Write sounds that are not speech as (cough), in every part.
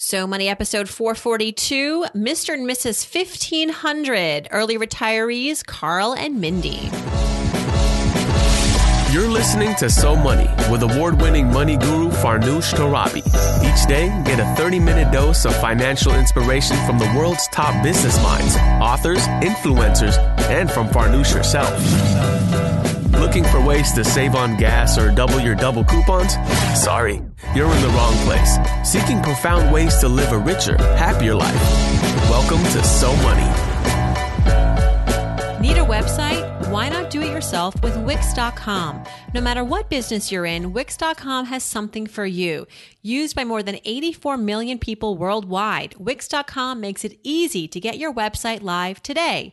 So Money episode 442, Mr. and Mrs. 1500, early retirees, Carl and Mindy. You're listening to So Money with award winning money guru Farnoosh Torabi. Each day, get a 30 minute dose of financial inspiration from the world's top business minds, authors, influencers, and from Farnoosh herself. Looking for ways to save on gas or double your double coupons? Sorry, you're in the wrong place. Seeking profound ways to live a richer, happier life. Welcome to So Money. Need a website? Why not do it yourself with Wix.com? No matter what business you're in, Wix.com has something for you. Used by more than 84 million people worldwide, Wix.com makes it easy to get your website live today.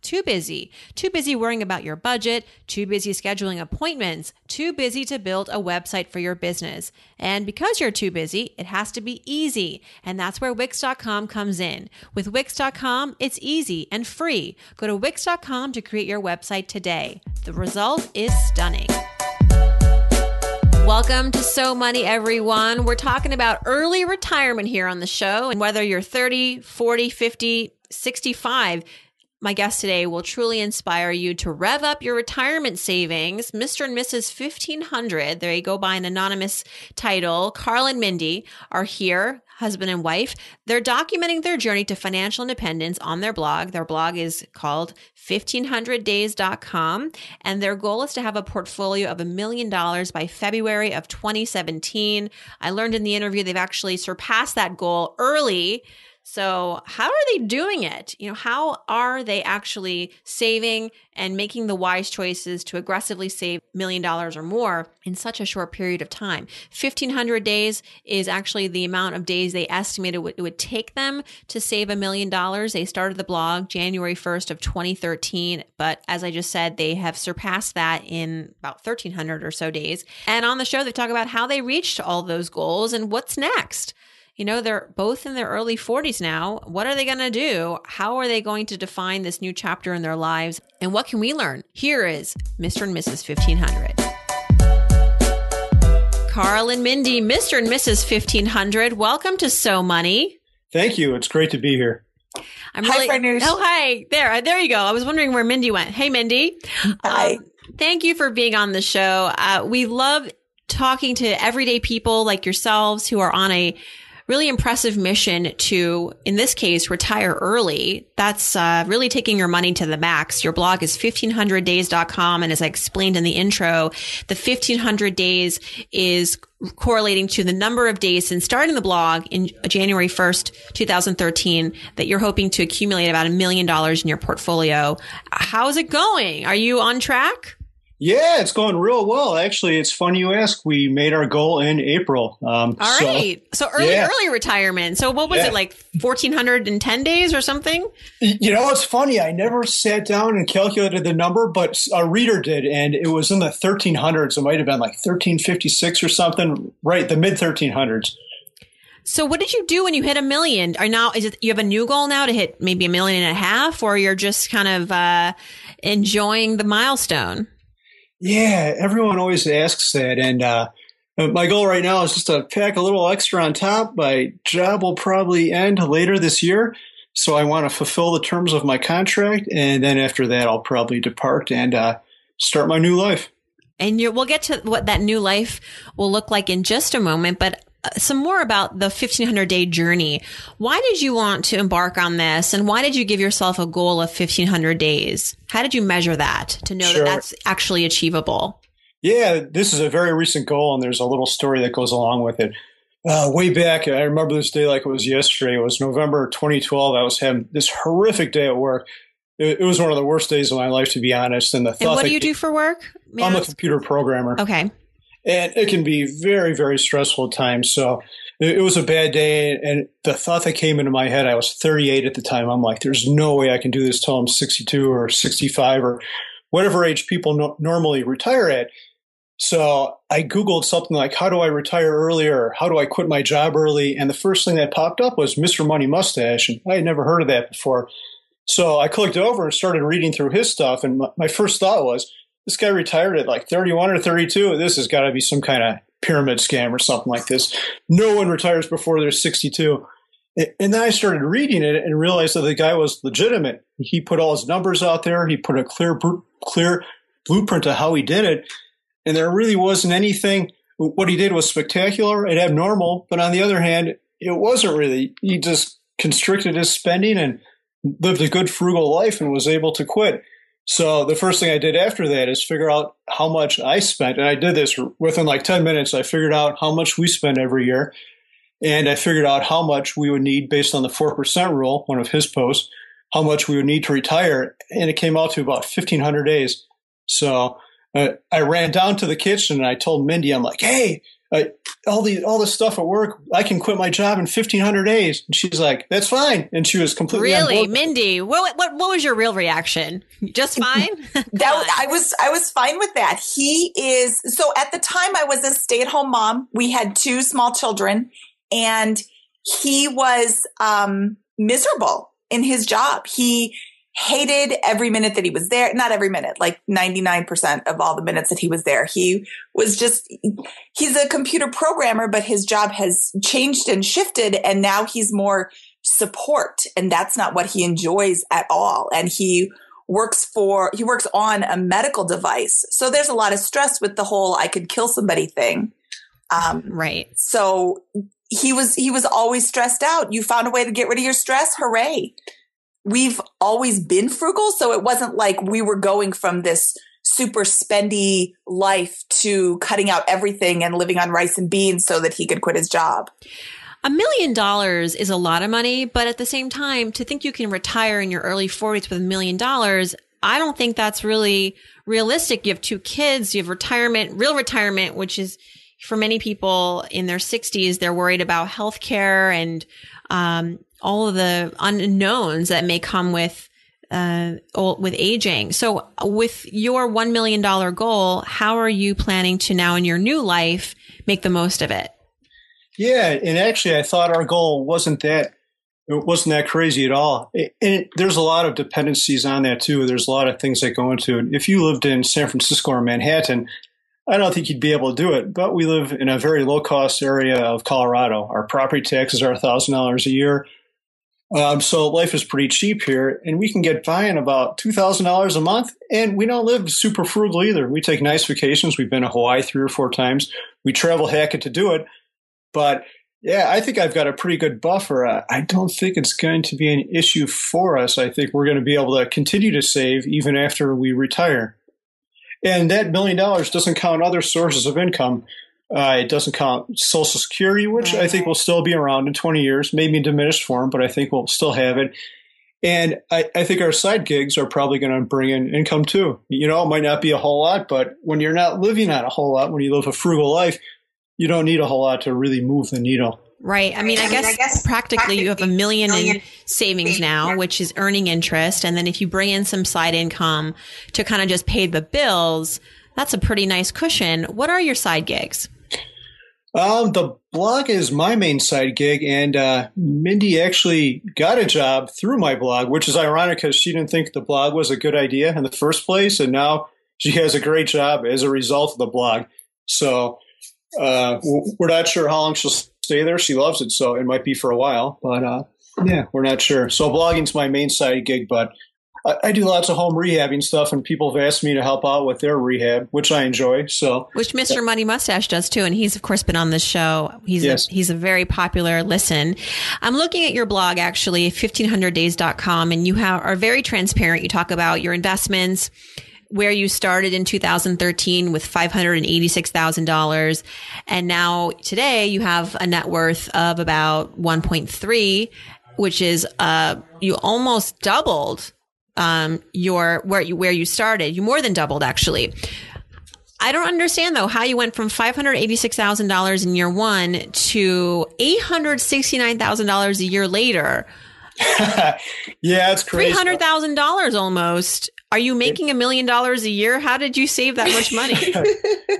too busy. Too busy worrying about your budget, too busy scheduling appointments, too busy to build a website for your business. And because you're too busy, it has to be easy. And that's where Wix.com comes in. With Wix.com, it's easy and free. Go to Wix.com to create your website today. The result is stunning. Welcome to So Money, everyone. We're talking about early retirement here on the show. And whether you're 30, 40, 50, 65, my guest today will truly inspire you to rev up your retirement savings. Mr. and Mrs. 1500, they go by an anonymous title. Carl and Mindy are here, husband and wife. They're documenting their journey to financial independence on their blog. Their blog is called 1500days.com. And their goal is to have a portfolio of a million dollars by February of 2017. I learned in the interview they've actually surpassed that goal early. So, how are they doing it? You know, how are they actually saving and making the wise choices to aggressively save million dollars or more in such a short period of time? 1500 days is actually the amount of days they estimated it would take them to save a million dollars. They started the blog January 1st of 2013, but as I just said, they have surpassed that in about 1300 or so days. And on the show, they talk about how they reached all those goals and what's next you know, they're both in their early 40s now. What are they going to do? How are they going to define this new chapter in their lives? And what can we learn? Here is Mr. and Mrs. 1500. Carl and Mindy, Mr. and Mrs. 1500, welcome to So Money. Thank you. It's great to be here. I'm really, hi, Farnoosh. Oh, hi. There, there you go. I was wondering where Mindy went. Hey, Mindy. Hi. Um, thank you for being on the show. Uh, we love talking to everyday people like yourselves who are on a really impressive mission to, in this case, retire early. That's uh, really taking your money to the max. Your blog is 1500days.com. And as I explained in the intro, the 1500 days is correlating to the number of days since starting the blog in January 1st, 2013, that you're hoping to accumulate about a million dollars in your portfolio. How's it going? Are you on track? Yeah, it's going real well. Actually, it's funny you ask. We made our goal in April. Um, All so, right. So early, yeah. early retirement. So what was yeah. it like? Fourteen hundred and ten days or something? You know, it's funny. I never sat down and calculated the number, but a reader did, and it was in the thirteen hundreds. It might have been like thirteen fifty six or something. Right, the mid thirteen hundreds. So what did you do when you hit a million? Are now is it you have a new goal now to hit maybe a million and a half, or you're just kind of uh, enjoying the milestone? Yeah, everyone always asks that. And uh, my goal right now is just to pack a little extra on top. My job will probably end later this year. So I want to fulfill the terms of my contract. And then after that, I'll probably depart and uh, start my new life. And we'll get to what that new life will look like in just a moment. But some more about the 1500 day journey. Why did you want to embark on this? And why did you give yourself a goal of 1500 days? How did you measure that to know sure. that that's actually achievable? Yeah, this is a very recent goal, and there's a little story that goes along with it. Uh, way back, I remember this day like it was yesterday. It was November 2012. I was having this horrific day at work. It, it was one of the worst days of my life, to be honest. And the and what do you do for work? I'm a computer programmer. Okay and it can be very very stressful times so it, was a bad day. And the thought that came into my head, I was 38 at the time. I'm like, there's no way I can do this till I'm 62 or 65 or whatever age people no- normally retire at. So I Googled something like, how do I retire earlier? How do I quit my job early? And the first thing that popped up was Mr. Money Mustache. And I had never heard of that before. So I clicked over and started reading through his stuff. And my first thought was, this guy retired at like 31 or 32. This has got to be some kind of pyramid scam or something like this. No one retires before they're 62. And then I started reading it and realized that the guy was legitimate. He put all his numbers out there. He put a clear, clear blueprint of how he did it and there really wasn't anything. What he did was spectacular and abnormal, but on the other hand, it wasn't really. He just constricted his spending and lived a good frugal life and was able to quit. So the first thing I did after that is figure out how much I spent, and I did this within like ten minutes. I figured out how much we spend every year, and I figured out how much we would need based on the four percent rule, one of his posts, how much we would need to retire, and it came out to about fifteen hundred days. So uh, I ran down to the kitchen and I told Mindy, I'm like, hey, uh, all the all the stuff at work, I can quit my job in 1500 days. And she's like, that's fine. And she was completely really, Mindy. What, what what was your real reaction? Just fine. (laughs) that I was I was fine with that. He is so at the time I was a stay at home mom. We had two small children, and he was um, miserable in his job. He hated every minute that he was there. Not every minute, like 99% of all the minutes that he was there. He was just, he's a computer programmer, but his job has changed and shifted. And now he's more support. And that's not what he enjoys at all. And he works for, he works on a medical device. So there's a lot of stress with the whole I could kill somebody thing. Um, right. So he was, he was always stressed out. You found a way to get rid of your stress. Hooray we've always been frugal. So it wasn't like we were going from this super spendy life to cutting out everything and living on rice and beans so that he could quit his job. A million dollars is a lot of money, but at the same time, to think you can retire in your early 40s with a million dollars, I don't think that's really realistic. You have two kids, you have retirement, real retirement, which is for many people in their 60s, they're worried about healthcare and um, all of the unknowns that may come with uh, with aging. So, with your one million dollar goal, how are you planning to now in your new life make the most of it? Yeah, and actually, I thought our goal wasn't that it wasn't that crazy at all. It, it, there's a lot of dependencies on that too. There's a lot of things that go into it. If you lived in San Francisco or Manhattan, I don't think you'd be able to do it. But we live in a very low cost area of Colorado. Our property taxes are thousand dollars a year. Um, so life is pretty cheap here, and we can get by in about two thousand dollars a month. And we don't live super frugal either. We take nice vacations. We've been to Hawaii three or four times. We travel Hackett to do it, but yeah, I think I've got a pretty good buffer. Uh, I don't think it's going to be an issue for us. I think we're going to be able to continue to save even after we retire. And that million dollars doesn't count other sources of income. Uh, it doesn't count Social Security, which I think will still be around in 20 years, maybe in diminished form, but I think we'll still have it. And I, I think our side gigs are probably going to bring in income too. You know, it might not be a whole lot, but when you're not living on a whole lot, when you live a frugal life, you don't need a whole lot to really move the needle. Right. I mean, I, guess, I guess practically, practically, you have a million, million in savings now, which is earning interest. And then if you bring in some side income to kind of just pay the bills, that's a pretty nice cushion. What are your side gigs? Um, the blog is my main side gig, and uh, Mindy actually got a job through my blog, which is ironic because she didn't think the blog was a good idea in the first place, and now she has a great job as a result of the blog. So uh, we're not sure how long she'll stay there. She loves it, so it might be for a while, but uh, yeah, we're not sure. So blogging's my main side gig, but I, I, do lots of home rehabbing stuff, and people have asked me to help out with their rehab, which I enjoy. So, which Mr. Money Mustache does too, and he's of course been on this show. He's yes. a, he's a very popular listen. I'm looking at your blog actually, 1500days.com, and you have, are very transparent. You talk about your investments where you started in 2013 with $586,000 and now today you have a net worth of about 1.3 which is uh you almost doubled um, your where you where you started. You more than doubled actually. I don't understand though how you went from five hundred eighty six thousand dollars in year one to eight hundred sixty nine thousand dollars a year later. (laughs) yeah, it's crazy. Three hundred thousand dollars almost. Are you making a million dollars a year? How did you save that much money?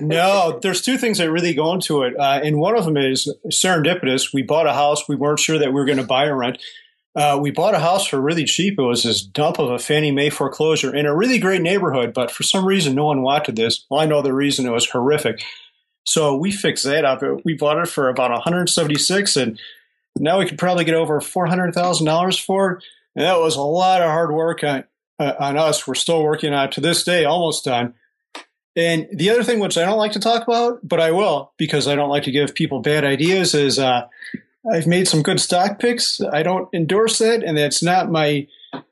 (laughs) no, there's two things that really go into it, uh, and one of them is serendipitous. We bought a house. We weren't sure that we were going to buy or rent. Uh, we bought a house for really cheap. It was this dump of a Fannie Mae foreclosure in a really great neighborhood, but for some reason, no one wanted this. Well, I know the reason. It was horrific. So we fixed that up. We bought it for about 176, and now we could probably get over $400,000 for it. And that was a lot of hard work on, uh, on us. We're still working on it to this day, almost done. And the other thing, which I don't like to talk about, but I will because I don't like to give people bad ideas, is uh, I've made some good stock picks. I don't endorse that, and that's not my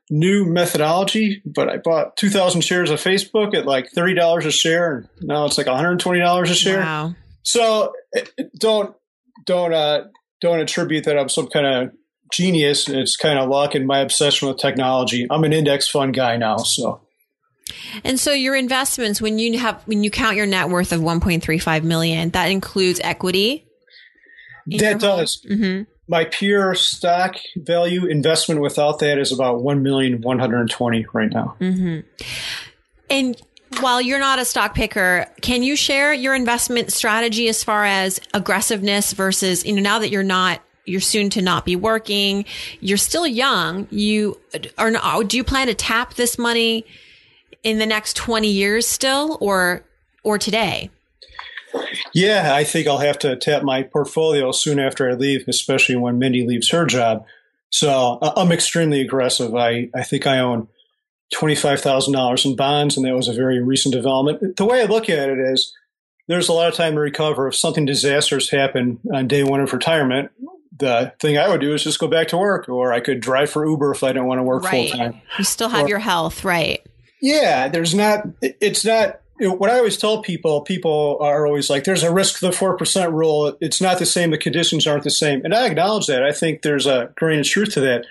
new methodology. But I bought 2,000 shares of Facebook at like $30 a share, and now it's like $120 a share. Wow. So don't don't uh, don't attribute that I'm some kind of genius. It's kind of luck and my obsession with technology. I'm an index fund guy now, so. And so your investments, when you have when you count your net worth of 1.35 million, that includes equity that does. Mm-hmm. My pure stock value investment without that is about one million one hundred twenty right now. Mm-hmm. And while you're not a stock picker, can you share your investment strategy as far as aggressiveness versus you know now that you're not you're soon to not be working, you're still young. You are. Do you plan to tap this money in the next twenty years still, or or today? Yeah, I think I'll have to tap my portfolio soon after I leave, especially when Mindy leaves her job. So I'm extremely aggressive. I, I think I own $25,000 in bonds, and that was a very recent development. The way I look at it is there's a lot of time to recover. If something disastrous happened on day one of retirement, the thing I would do is just go back to work, or I could drive for Uber if I don't want to work right. full time. You still have or, your health, right? Yeah, there's not, it's not know, what I always tell people, people are always like, there's a risk the 4% rule. It's not the same. The conditions aren't the same. And I acknowledge that. I think there's a grain of truth to that.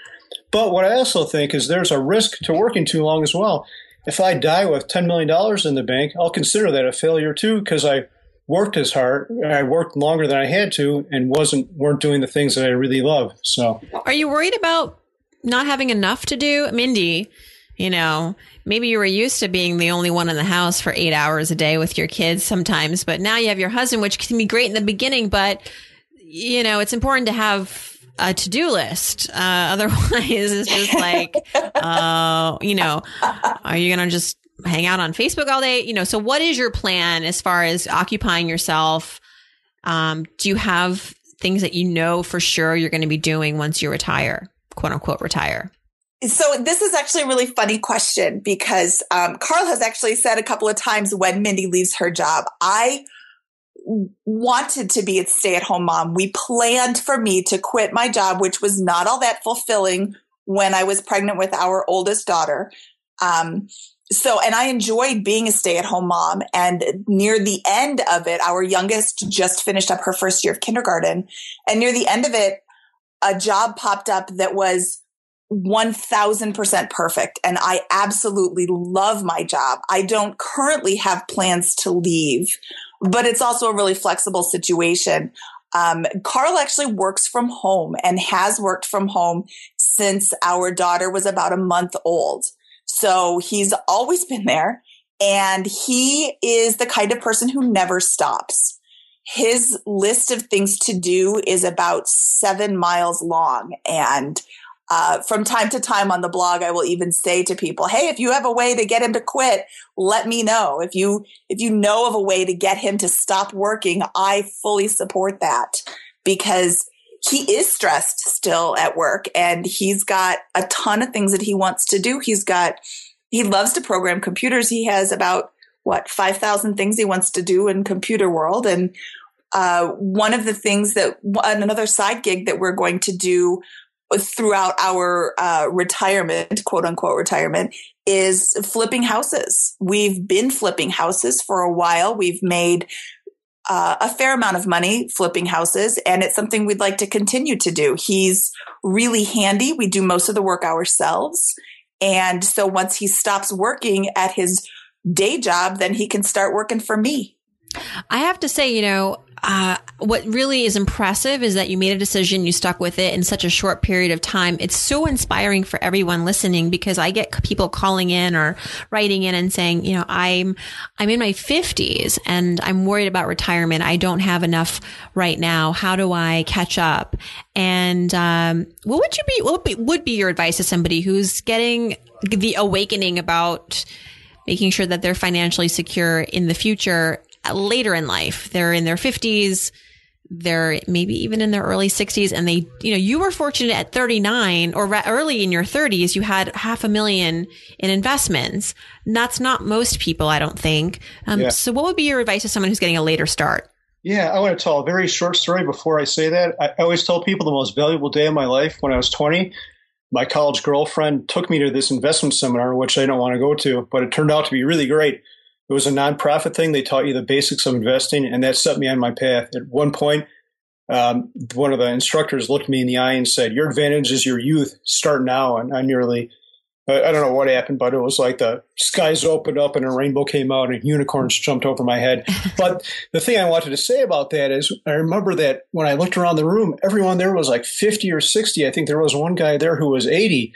But what I also think is there's a risk to working too long as well. If I die with $10 million in the bank, I'll consider that a failure too because I worked as hard. I worked longer than I had to and wasn't weren't doing the things that I really love. So, are you worried about not having enough to do, Mindy? You know, maybe you were used to being the only one in the house for eight hours a day with your kids sometimes, but now you have your husband, which can be great in the beginning, but you know, it's important to have a to-do list. Uh, (laughs) otherwise it's just like, (laughs) uh, you know, are you going to just hang out on Facebook all day? You know, so what is your plan as far as occupying yourself? Um, do you have things that you know for sure you're going to be doing once you retire, quote unquote, retire? So this is actually a really funny question because um, Carl has actually said a couple of times when Mindy leaves her job, I wanted to be a stay-at-home mom. We planned for me to quit my job, which was not all that fulfilling when I was pregnant with our oldest daughter. Um, so, and I enjoyed being a stay-at-home mom. And near the end of it, our youngest just finished up her first year of kindergarten, and near the end of it, a job popped up that was 1000% perfect. And I absolutely love my job. I don't currently have plans to leave, but it's also a really flexible situation. Um, Carl actually works from home and has worked from home since our daughter was about a month old. So he's always been there and he is the kind of person who never stops. His list of things to do is about seven miles long and uh, from time to time on the blog, I will even say to people, "Hey, if you have a way to get him to quit, let me know. If you if you know of a way to get him to stop working, I fully support that because he is stressed still at work, and he's got a ton of things that he wants to do. He's got he loves to program computers. He has about what five thousand things he wants to do in computer world, and uh, one of the things that another side gig that we're going to do throughout our uh, retirement, quote unquote retirement, is flipping houses. We've been flipping houses for a while. We've made uh, a fair amount of money flipping houses, and it's something we'd like to continue to do. He's really handy. We do most of the work ourselves. And so once he stops working at his day job, then he can start working for me. I have to say, you know, uh, what really is impressive is that you made a decision, you stuck with it in such a short period of time. It's so inspiring for everyone listening because I get people calling in or writing in and saying, you know, I'm, I'm in my fifties and I'm worried about retirement. I don't have enough right now. How do I catch up? And, um, what would you be, what would be your advice to somebody who's getting the awakening about making sure that they're financially secure in the future later in life. They're in their 50s, they're maybe even in their early 60s and they you know you were fortunate at 39 or early in your 30s you had half a million in investments. That's not most people i don't think. Um, yeah. so what would be your advice to someone who's getting a later start? Yeah i want to tell a very short story before i say that. I always tell people the most valuable day of my life when i was 20 my college girlfriend took me to this investment seminar which i don't want to go to but it turned out to be really great it was a nonprofit thing. They taught you the basics of investing, and that set me on my path. At one point, um, one of the instructors looked me in the eye and said, "Your advantage is your youth. Start now." And I nearly, I don't know what happened, but it was like the skies opened up and a rainbow came out and unicorns jumped over my head. (laughs) but the thing I wanted to say about that is, I remember that when I looked around the room, everyone there was like fifty or sixty. I think there was one guy there who was eighty.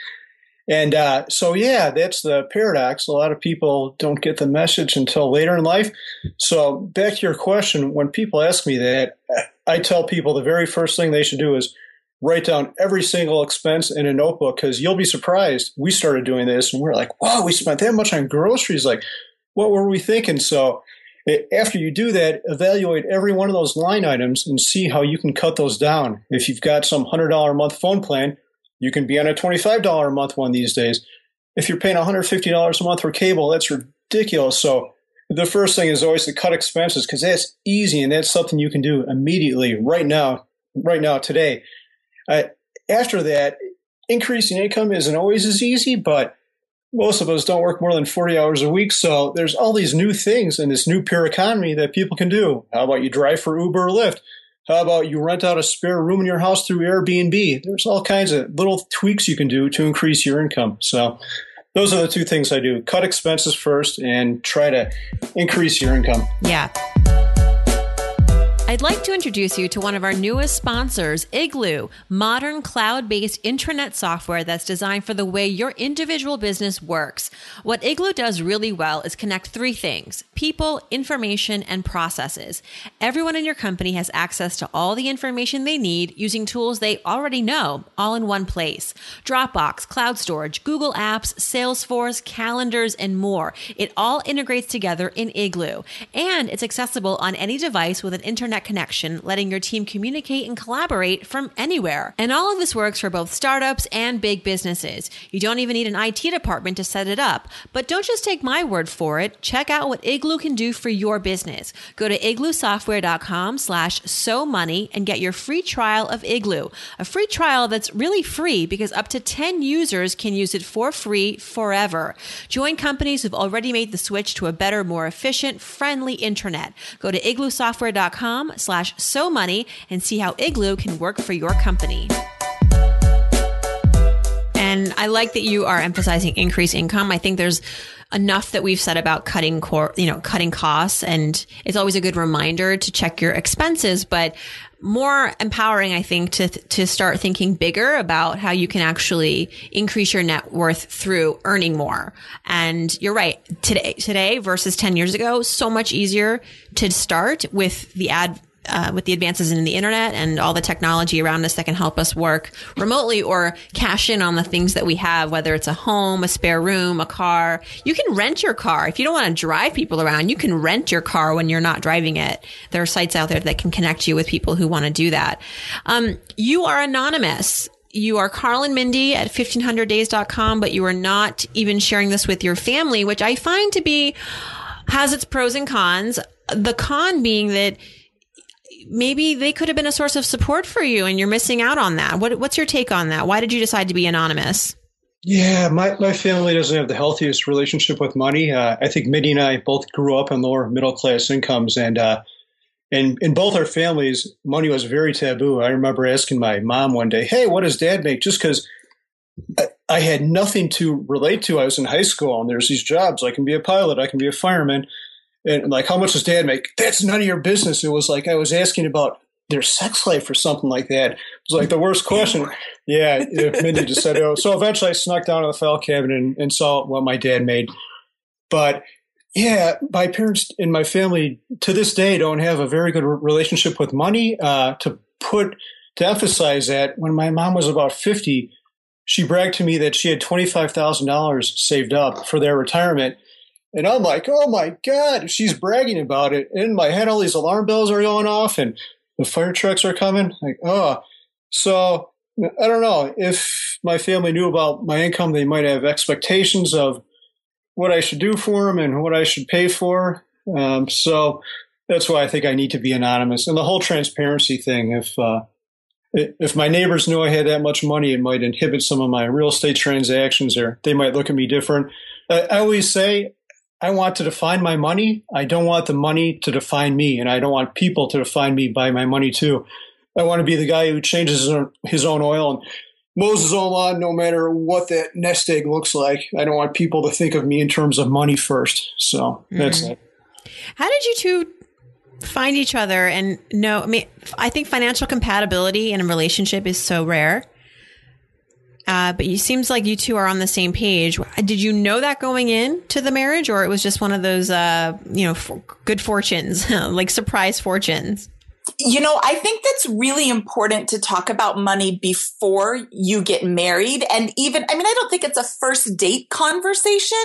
And uh, so, yeah, that's the paradox. A lot of people don't get the message until later in life. So, back to your question, when people ask me that, I tell people the very first thing they should do is write down every single expense in a notebook because you'll be surprised. We started doing this and we're like, wow, we spent that much on groceries. Like, what were we thinking? So, after you do that, evaluate every one of those line items and see how you can cut those down. If you've got some $100 a month phone plan, you can be on a $25 a month one these days. If you're paying $150 a month for cable, that's ridiculous. So the first thing is always to cut expenses because that's easy and that's something you can do immediately right now, right now, today. Uh, after that, increasing income isn't always as easy, but most of us don't work more than 40 hours a week. So there's all these new things in this new pure economy that people can do. How about you drive for Uber or Lyft? How about you rent out a spare room in your house through Airbnb? There's all kinds of little tweaks you can do to increase your income. So those are the two things I do. Cut expenses first and try to increase your income. Yeah. I'd like to introduce you to one of our newest sponsors, Igloo, modern cloud based intranet software that's designed for the way your individual business works. What Igloo does really well is connect three things people, information, and processes. Everyone in your company has access to all the information they need using tools they already know, all in one place Dropbox, cloud storage, Google Apps, Salesforce, calendars, and more. It all integrates together in Igloo, and it's accessible on any device with an internet connection, letting your team communicate and collaborate from anywhere. And all of this works for both startups and big businesses. You don't even need an IT department to set it up. But don't just take my word for it. Check out what Igloo can do for your business. Go to igloosoftware.com slash money and get your free trial of Igloo. A free trial that's really free because up to 10 users can use it for free forever. Join companies who've already made the switch to a better, more efficient, friendly intranet. Go to igloosoftware.com slash so money and see how Igloo can work for your company. And I like that you are emphasizing increased income. I think there's enough that we've said about cutting core, you know, cutting costs. And it's always a good reminder to check your expenses, but more empowering, I think, to, to start thinking bigger about how you can actually increase your net worth through earning more. And you're right. Today, today versus 10 years ago, so much easier to start with the ad uh, with the advances in the internet and all the technology around us that can help us work remotely or cash in on the things that we have, whether it's a home, a spare room, a car. You can rent your car. If you don't want to drive people around, you can rent your car when you're not driving it. There are sites out there that can connect you with people who want to do that. Um, you are anonymous you are Carl and Mindy at 1500days.com, but you are not even sharing this with your family, which I find to be has its pros and cons. The con being that maybe they could have been a source of support for you and you're missing out on that. What, what's your take on that? Why did you decide to be anonymous? Yeah, my, my family doesn't have the healthiest relationship with money. Uh, I think Mindy and I both grew up on lower middle class incomes, and uh, and in both our families, money was very taboo. I remember asking my mom one day, "Hey, what does Dad make?" Just because I had nothing to relate to. I was in high school and there's these jobs. I can be a pilot. I can be a fireman. And like, how much does dad make? That's none of your business. It was like I was asking about their sex life or something like that. It was like the worst question. Yeah, Mindy just said, oh. So eventually I snuck down to the file cabinet and, and saw what my dad made. But yeah, my parents and my family to this day don't have a very good relationship with money. Uh, to put to emphasize that, when my mom was about fifty, she bragged to me that she had twenty five thousand dollars saved up for their retirement, and I'm like, oh my god, she's bragging about it. In my head, all these alarm bells are going off, and the fire trucks are coming. Like, oh, so I don't know if my family knew about my income, they might have expectations of what I should do for them and what I should pay for. Um, so that's why I think I need to be anonymous. And the whole transparency thing, if uh, if my neighbors knew I had that much money, it might inhibit some of my real estate transactions, or they might look at me different. I always say I want to define my money. I don't want the money to define me, and I don't want people to define me by my money too. I want to be the guy who changes his own, his own oil and Moses lawn, no matter what that nest egg looks like. I don't want people to think of me in terms of money first. So that's mm-hmm. it. How did you two find each other and know? I mean, I think financial compatibility in a relationship is so rare. Uh, but it seems like you two are on the same page. Did you know that going into the marriage, or it was just one of those, uh, you know, good fortunes, (laughs) like surprise fortunes? You know, I think that's really important to talk about money before you get married. And even, I mean, I don't think it's a first date conversation,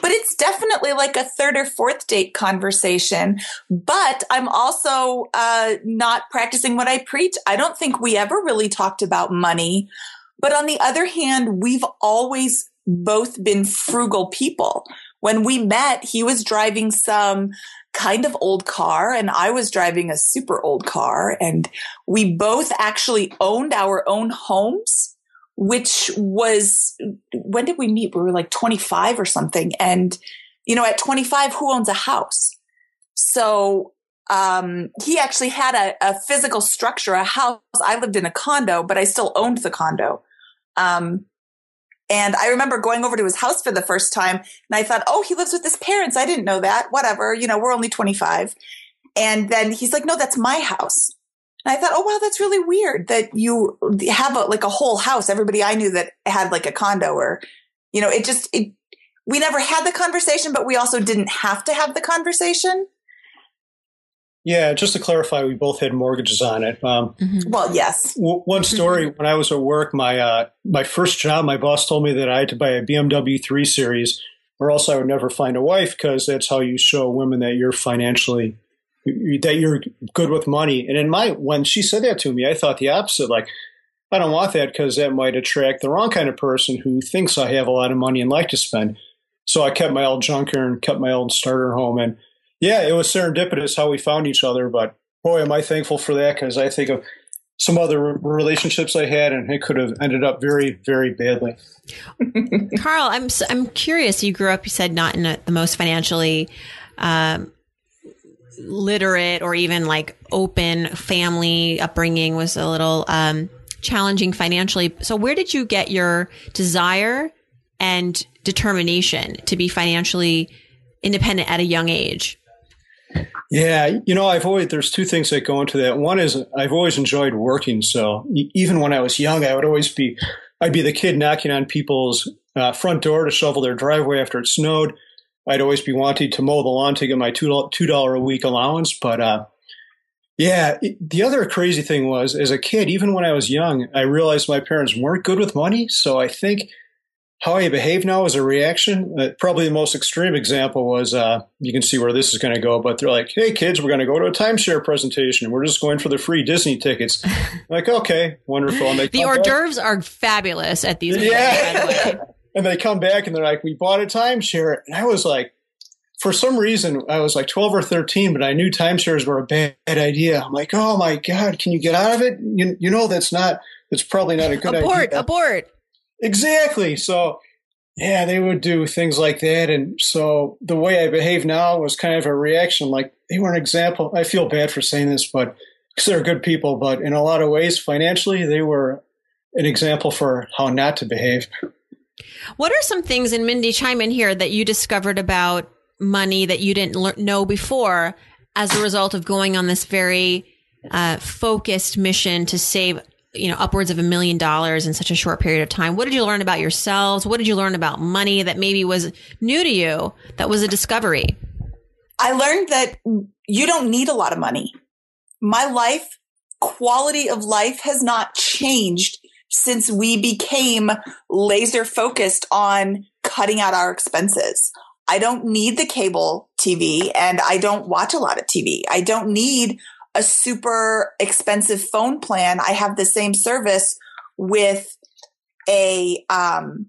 but it's definitely like a third or fourth date conversation. But I'm also uh, not practicing what I preach. I don't think we ever really talked about money. But on the other hand, we've always both been frugal people. When we met, he was driving some kind of old car and I was driving a super old car and we both actually owned our own homes, which was, when did we meet? We were like 25 or something. And, you know, at 25, who owns a house? So, um, he actually had a, a physical structure, a house. I lived in a condo, but I still owned the condo. Um, and I remember going over to his house for the first time and I thought, oh, he lives with his parents. I didn't know that. Whatever. You know, we're only 25. And then he's like, no, that's my house. And I thought, oh, wow, that's really weird that you have a, like a whole house. Everybody I knew that had like a condo or, you know, it just, it, we never had the conversation, but we also didn't have to have the conversation. Yeah, just to clarify, we both had mortgages on it. Um, mm-hmm. Well, yes. W- one story: when I was at work, my uh, my first job, my boss told me that I had to buy a BMW 3 Series, or else I would never find a wife because that's how you show women that you're financially that you're good with money. And in my when she said that to me, I thought the opposite. Like, I don't want that because that might attract the wrong kind of person who thinks I have a lot of money and like to spend. So I kept my old junker and kept my old starter home and yeah, it was serendipitous how we found each other. But boy, am I thankful for that because I think of some other relationships I had, and it could have ended up very, very badly. (laughs) Carl, I'm I'm curious. You grew up, you said, not in a, the most financially um, literate or even like open family upbringing. Was a little um, challenging financially. So, where did you get your desire and determination to be financially independent at a young age? Yeah, you know, I've always there's two things that go into that. One is I've always enjoyed working. So even when I was young, I would always be I'd be the kid knocking on people's uh, front door to shovel their driveway after it snowed. I'd always be wanting to mow the lawn to get my two two dollar a week allowance. But uh, yeah, it, the other crazy thing was as a kid, even when I was young, I realized my parents weren't good with money. So I think how I behave now is a reaction. Uh, probably the most extreme example was uh, you can see where this is going to go, but they're like, "Hey kids, we're going to go to a timeshare presentation. We're just going for the free Disney tickets." (laughs) like, okay, wonderful. And they the hors d'oeuvres are fabulous at these. Yeah. (laughs) and they come back and they're like, "We bought a timeshare," and I was like. For some reason, I was like 12 or 13, but I knew timeshares were a bad idea. I'm like, oh my God, can you get out of it? You, you know, that's not, that's probably not a good abort, idea. Abort, Exactly. So, yeah, they would do things like that. And so the way I behave now was kind of a reaction. Like they were an example. I feel bad for saying this, but because they're good people, but in a lot of ways, financially, they were an example for how not to behave. What are some things, and Mindy, chime in here, that you discovered about money that you didn't le- know before as a result of going on this very uh, focused mission to save you know upwards of a million dollars in such a short period of time. What did you learn about yourselves? What did you learn about money that maybe was new to you that was a discovery? I learned that you don't need a lot of money. My life quality of life has not changed since we became laser focused on cutting out our expenses. I don't need the cable TV and I don't watch a lot of TV. I don't need a super expensive phone plan. I have the same service with a um,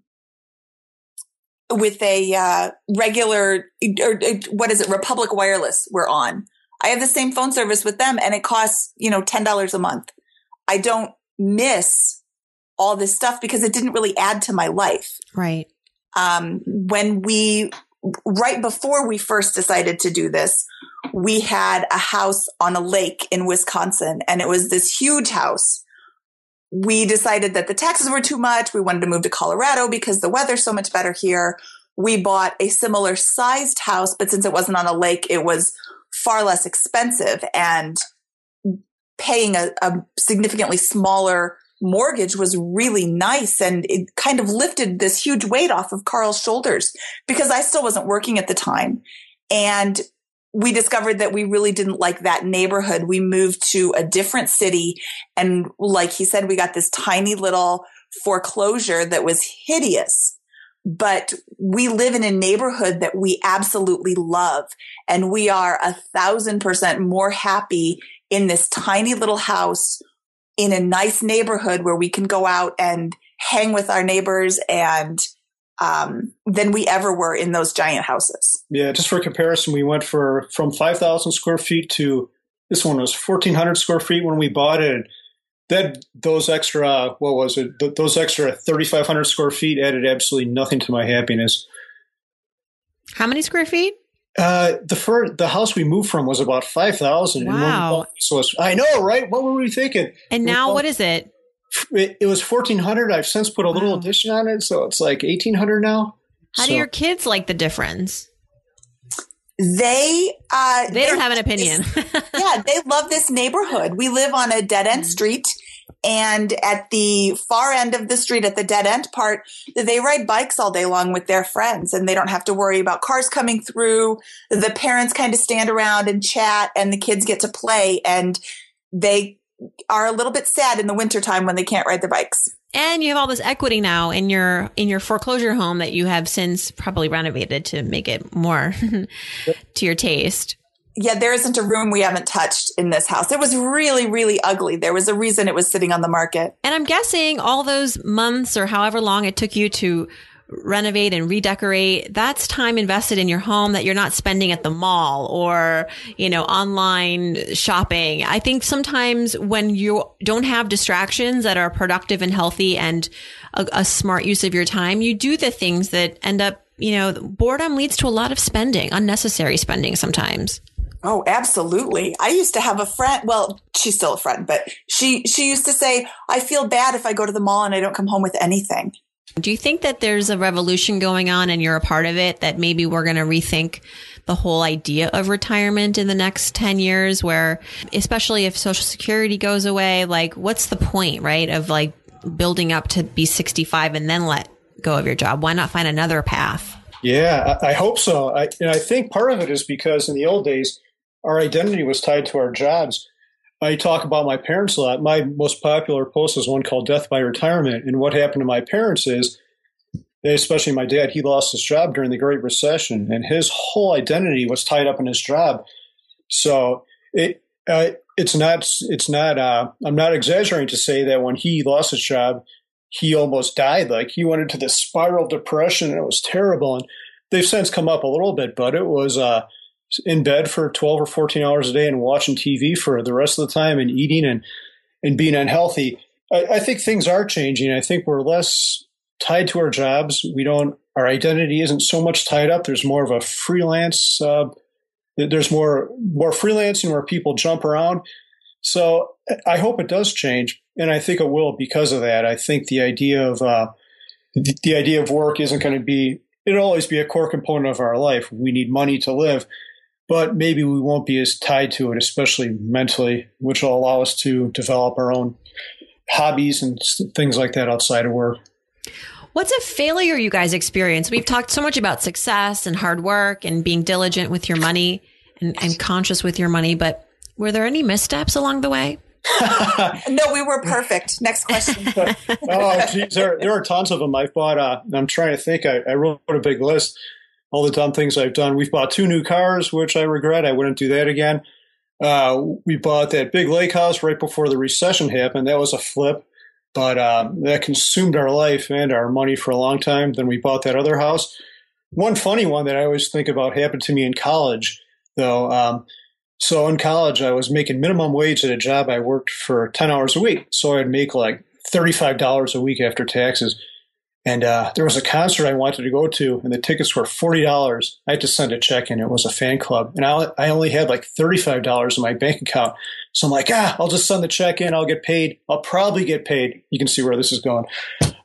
with a uh, regular or, what is it Republic Wireless we're on. I have the same phone service with them and it costs, you know, $10 a month. I don't miss all this stuff because it didn't really add to my life. Right. Um, when we right before we first decided to do this, we had a house on a lake in Wisconsin and it was this huge house. We decided that the taxes were too much. We wanted to move to Colorado because the weather's so much better here. We bought a similar sized house, but since it wasn't on a lake, it was far less expensive and paying a, a significantly smaller mortgage was really nice and it kind of lifted this huge weight off of Carl's shoulders because I still wasn't working at the time. And we discovered that we really didn't like that neighborhood. We moved to a different city. And like he said, we got this tiny little foreclosure that was hideous. But we live in a neighborhood that we absolutely love. And we are a thousand percent more happy in this tiny little house in a nice neighborhood where we can go out and hang with our neighbors and um, than we ever were in those giant houses. Yeah, just for comparison, we went for from 5,000 square feet to this one was 1,400 square feet when we bought it. That those extra, what was it? Th- those extra 3,500 square feet added absolutely nothing to my happiness. How many square feet? Uh, the first, the house we moved from was about five thousand. Wow! So I know, right? What were we thinking? And now, what is it? It, it was fourteen hundred. I've since put a little wow. addition on it, so it's like eighteen hundred now. How so. do your kids like the difference? They uh, they, they don't have an opinion. (laughs) yeah, they love this neighborhood. We live on a dead end mm. street and at the far end of the street, at the dead end part, they ride bikes all day long with their friends and they don't have to worry about cars coming through. The parents kind of stand around and chat and the kids get to play and they are a little bit sad in the wintertime when they can't ride their bikes. And you have all this equity now in your in your foreclosure home that you have since probably renovated to make it more (laughs) to your taste yeah, there isn't a room we haven't touched in this house. It was really, really ugly. There was a reason it was sitting on the market. And I'm guessing all those months or however long it took you to renovate and redecorate, that's time invested in your home that you're not spending at the mall or, you know, online shopping. I think sometimes when you don't have distractions that are productive and healthy and a, a smart use of your time, you do the things that end up, you know, boredom leads to a lot of spending, unnecessary spending sometimes. Oh, absolutely. I used to have a friend. Well, she's still a friend, but she she used to say, "I feel bad if I go to the mall and I don't come home with anything." Do you think that there's a revolution going on and you're a part of it that maybe we're going to rethink the whole idea of retirement in the next 10 years where especially if social security goes away, like what's the point, right? Of like building up to be 65 and then let go of your job. Why not find another path? Yeah, I, I hope so. I, I think part of it is because in the old days, our identity was tied to our jobs. I talk about my parents a lot. My most popular post is one called Death by Retirement. And what happened to my parents is, especially my dad, he lost his job during the Great Recession, and his whole identity was tied up in his job. So it uh, it's not it's not uh, I'm not exaggerating to say that when he lost his job, he almost died. Like he went into this spiral depression, and it was terrible. And they've since come up a little bit, but it was uh, in bed for 12 or 14 hours a day and watching TV for the rest of the time and eating and, and being unhealthy. I, I think things are changing. I think we're less tied to our jobs. We don't, our identity isn't so much tied up. There's more of a freelance, uh, there's more, more freelancing where people jump around. So I hope it does change. And I think it will because of that. I think the idea of, uh, the, the idea of work isn't going to be, it'll always be a core component of our life. We need money to live, but maybe we won't be as tied to it, especially mentally, which will allow us to develop our own hobbies and things like that outside of work. What's a failure you guys experience? We've talked so much about success and hard work and being diligent with your money and, and conscious with your money, but were there any missteps along the way? (laughs) no, we were perfect. Next question. (laughs) oh, geez, there, there are tons of them. I've bought, uh, I'm trying to think, I, I wrote a big list, all the dumb things I've done. We've bought two new cars, which I regret. I wouldn't do that again. Uh, we bought that big lake house right before the recession happened. That was a flip but uh, that consumed our life and our money for a long time. Then we bought that other house. One funny one that I always think about happened to me in college, though. Um, so in college, I was making minimum wage at a job I worked for 10 hours a week. So I'd make like $35 a week after taxes. And uh, there was a concert I wanted to go to, and the tickets were $40. I had to send a check in. It was a fan club. And I, I only had like $35 in my (laughs) bank account. So I'm like, ah, I'll just send the check in. I'll get paid. I'll probably get paid. You can see where this is going.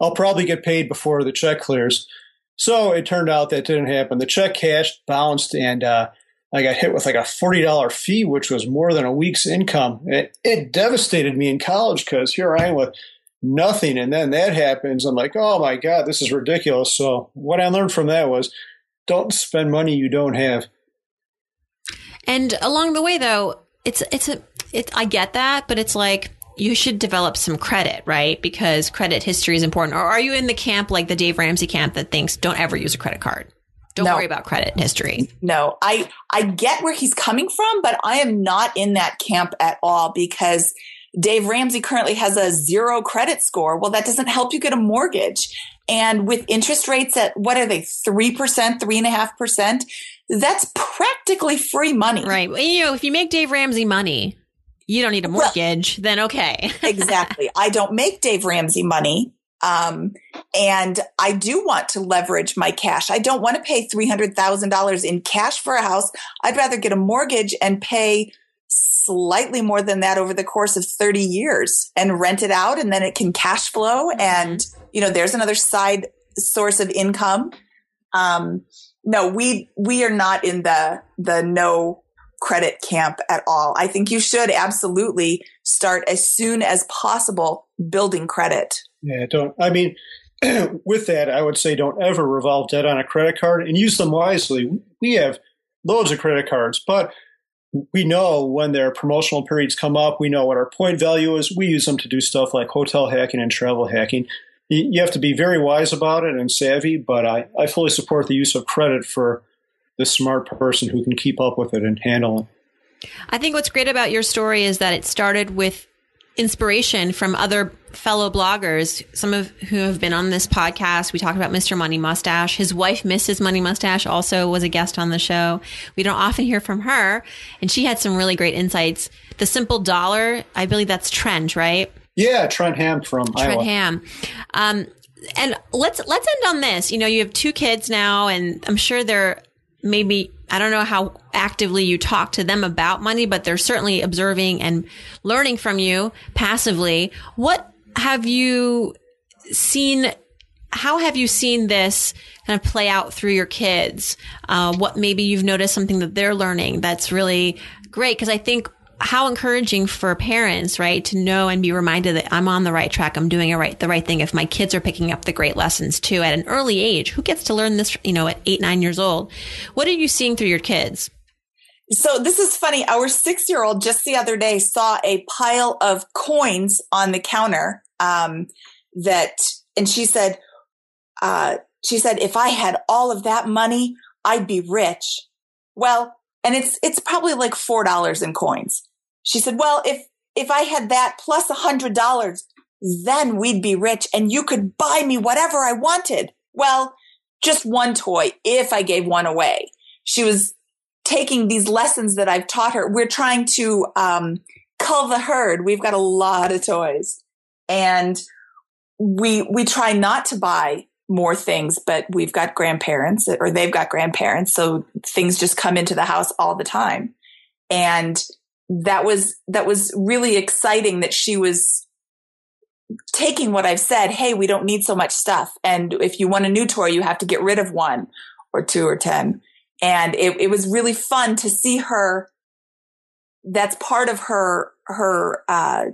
I'll probably get paid before the check clears. So it turned out that didn't happen. The check cashed, bounced, and uh, I got hit with like a $40 fee, which was more than a week's income. It, it devastated me in college because here I am with nothing. And then that happens. I'm like, oh my God, this is ridiculous. So what I learned from that was don't spend money you don't have. And along the way, though, it's it's a it, I get that, but it's like you should develop some credit, right? Because credit history is important. Or are you in the camp like the Dave Ramsey camp that thinks don't ever use a credit card? Don't no. worry about credit history. No, I I get where he's coming from, but I am not in that camp at all because Dave Ramsey currently has a zero credit score. Well, that doesn't help you get a mortgage. And with interest rates at what are they, 3%, 3.5%, that's practically free money. Right. You know, if you make Dave Ramsey money, you don't need a mortgage, well, then okay. (laughs) exactly. I don't make Dave Ramsey money. Um, and I do want to leverage my cash. I don't want to pay $300,000 in cash for a house. I'd rather get a mortgage and pay slightly more than that over the course of 30 years and rent it out and then it can cash flow and you know there's another side source of income um no we we are not in the the no credit camp at all. I think you should absolutely start as soon as possible building credit. Yeah, don't. I mean, (clears throat) with that, I would say don't ever revolve debt on a credit card and use them wisely. We have loads of credit cards, but we know when their promotional periods come up, we know what our point value is. We use them to do stuff like hotel hacking and travel hacking. You have to be very wise about it and savvy, but I, I fully support the use of credit for the smart person who can keep up with it and handle it. I think what's great about your story is that it started with inspiration from other fellow bloggers, some of who have been on this podcast. We talked about Mr. Money Mustache. His wife, Mrs. Money Mustache, also was a guest on the show. We don't often hear from her, and she had some really great insights. The simple dollar, I believe that's Trent, right? Yeah, Trent Hamm from Trent Iowa. Hamm. Um, and let's let's end on this. You know, you have two kids now, and I'm sure they're maybe I don't know how actively you talk to them about money, but they're certainly observing and learning from you passively. What have you seen? How have you seen this kind of play out through your kids? Uh, what maybe you've noticed something that they're learning that's really great? Because I think how encouraging for parents, right, to know and be reminded that I'm on the right track. I'm doing right, the right thing. If my kids are picking up the great lessons too at an early age, who gets to learn this, you know, at eight, nine years old? What are you seeing through your kids? So this is funny. Our six year old just the other day saw a pile of coins on the counter. Um, that, and she said, uh, she said, if I had all of that money, I'd be rich. Well, and it's, it's probably like $4 in coins. She said, well, if, if I had that plus a hundred dollars, then we'd be rich and you could buy me whatever I wanted. Well, just one toy if I gave one away. She was taking these lessons that I've taught her. We're trying to, um, cull the herd. We've got a lot of toys and we, we try not to buy more things, but we've got grandparents or they've got grandparents. So things just come into the house all the time. And that was that was really exciting that she was taking what I've said, hey, we don't need so much stuff. And if you want a new toy, you have to get rid of one or two or 10. And it, it was really fun to see her. That's part of her, her, uh,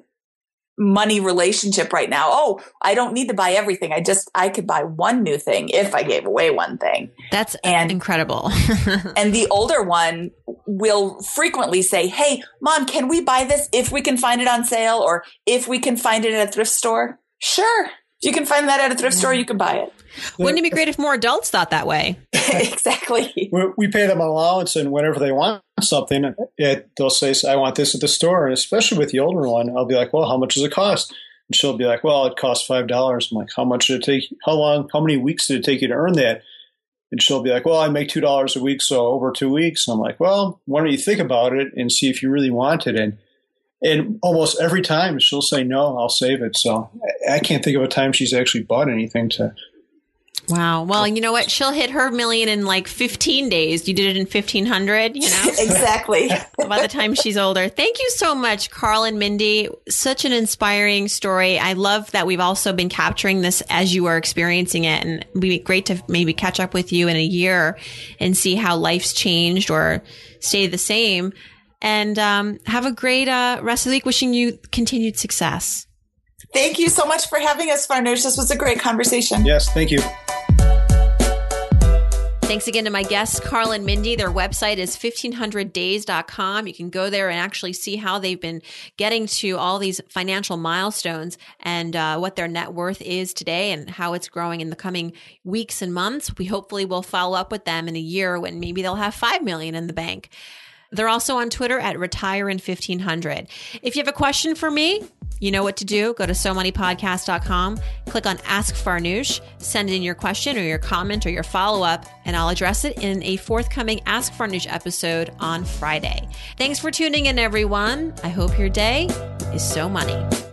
money relationship right now. Oh, I don't need to buy everything. I just I could buy one new thing if I gave away one thing. That's and, incredible. (laughs) and the older one will frequently say, "Hey, mom, can we buy this if we can find it on sale or if we can find it at a thrift store?" Sure. If you can find that at a thrift store, you can buy it. Wouldn't it be great if more adults thought that way? (laughs) exactly. We pay them an allowance, and whenever they want something, it, they'll say, "I want this at the store." And especially with the older one, I'll be like, "Well, how much does it cost?" And she'll be like, "Well, it costs five dollars." I'm like, "How much did it take? How long? How many weeks did it take you to earn that?" And she'll be like, "Well, I make two dollars a week, so over two weeks." And I'm like, "Well, why don't you think about it and see if you really want it?" And and almost every time she'll say no i'll save it so i can't think of a time she's actually bought anything to wow. Well you know what? She'll hit her million in like 15 days. You did it in 1500 you know? (laughs) Exactly. By the time she's older. Thank you so much carl and mindy. Such an inspiring story. I love that we've also been capturing this as you are experiencing it and it'd be great to maybe catch up with you in a year and see how life's changed or stayed the same. And um, have a great uh, rest of the week. Wishing you continued success. Thank you so much for having us, Farnoosh. This was a great conversation. Yes, thank you. Thanks again to my guests, Carl and Mindy. Their website is 1500days.com. You can go there and actually see how they've been getting to all these financial milestones and uh, what their net worth is today and how it's growing in the coming weeks and months. We hopefully will follow up with them in a year when maybe they'll have 5 million in the bank. They're also on Twitter at retire in 1500. If you have a question for me, you know what to do. Go to somoneypodcast.com, click on Ask Farnoosh, send in your question or your comment or your follow up, and I'll address it in a forthcoming Ask Farnoosh episode on Friday. Thanks for tuning in, everyone. I hope your day is so money.